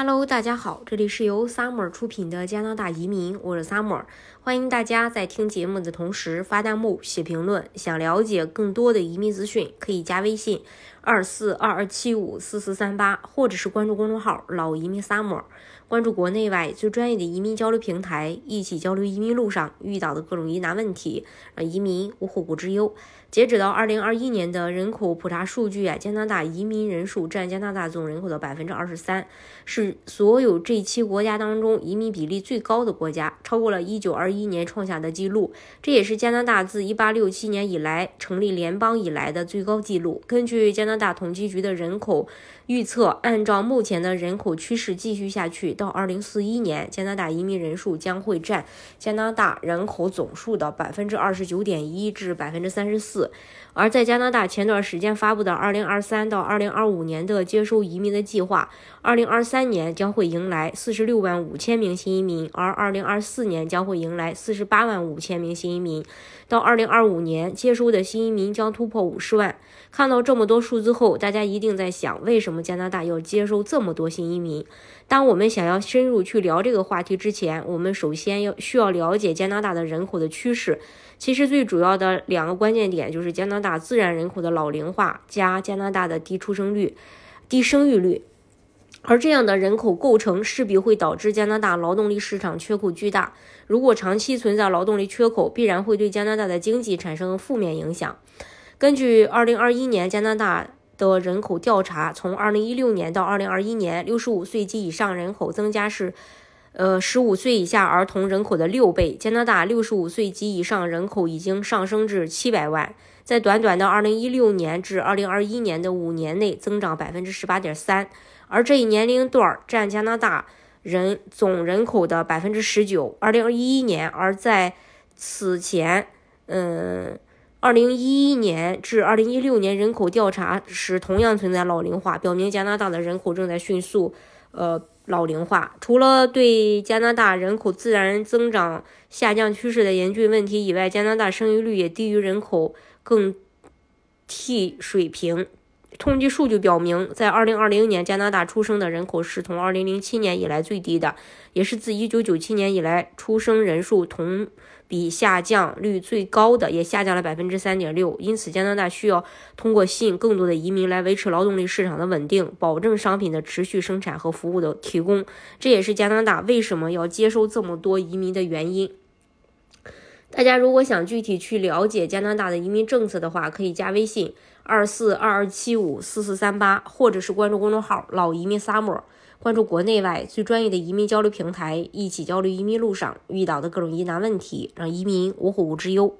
Hello，大家好，这里是由 Summer 出品的加拿大移民，我是 Summer，欢迎大家在听节目的同时发弹幕、写评论。想了解更多的移民资讯，可以加微信二四二二七五四四三八，或者是关注公众号“老移民 Summer”，关注国内外最专业的移民交流平台，一起交流移民路上遇到的各种疑难问题，让移民无后顾之忧。截止到二零二一年的人口普查数据啊，加拿大移民人数占加拿大总人口的百分之二十三，是所有这七国家当中移民比例最高的国家，超过了一九二一年创下的记录。这也是加拿大自一八六七年以来成立联邦以来的最高纪录。根据加拿加拿大统计局的人口预测，按照目前的人口趋势继续下去，到二零四一年，加拿大移民人数将会占加拿大人口总数的百分之二十九点一至百分之三十四。而在加拿大前段时间发布的2023到2025年的接收移民的计划，2023年将会迎来46万五千名新移民，而2024年将会迎来48万五千名新移民，到2025年接收的新移民将突破50万。看到这么多数字后，大家一定在想，为什么加拿大要接收这么多新移民？当我们想要深入去聊这个话题之前，我们首先要需要了解加拿大的人口的趋势。其实最主要的两个关键点就是加拿大自然人口的老龄化加加拿大的低出生率、低生育率，而这样的人口构成势必会导致加拿大劳动力市场缺口巨大。如果长期存在劳动力缺口，必然会对加拿大的经济产生负面影响。根据2021年加拿大。的人口调查，从二零一六年到二零二一年，六十五岁及以上人口增加是，呃，十五岁以下儿童人口的六倍。加拿大六十五岁及以上人口已经上升至七百万，在短短的二零一六年至二零二一年的五年内增长百分之十八点三，而这一年龄段占加拿大人总人口的百分之十九。二零一一年，而在此前，嗯。二零一一年至二零一六年人口调查时，同样存在老龄化，表明加拿大的人口正在迅速，呃，老龄化。除了对加拿大人口自然增长下降趋势的严峻问题以外，加拿大生育率也低于人口更替水平。统计数据表明，在二零二零年，加拿大出生的人口是从二零零七年以来最低的，也是自一九九七年以来出生人数同比下降率最高的，也下降了百分之三点六。因此，加拿大需要通过吸引更多的移民来维持劳动力市场的稳定，保证商品的持续生产和服务的提供。这也是加拿大为什么要接收这么多移民的原因。大家如果想具体去了解加拿大的移民政策的话，可以加微信二四二二七五四四三八，或者是关注公众号“老移民沙漠关注国内外最专业的移民交流平台，一起交流移民路上遇到的各种疑难问题，让移民无后顾之忧。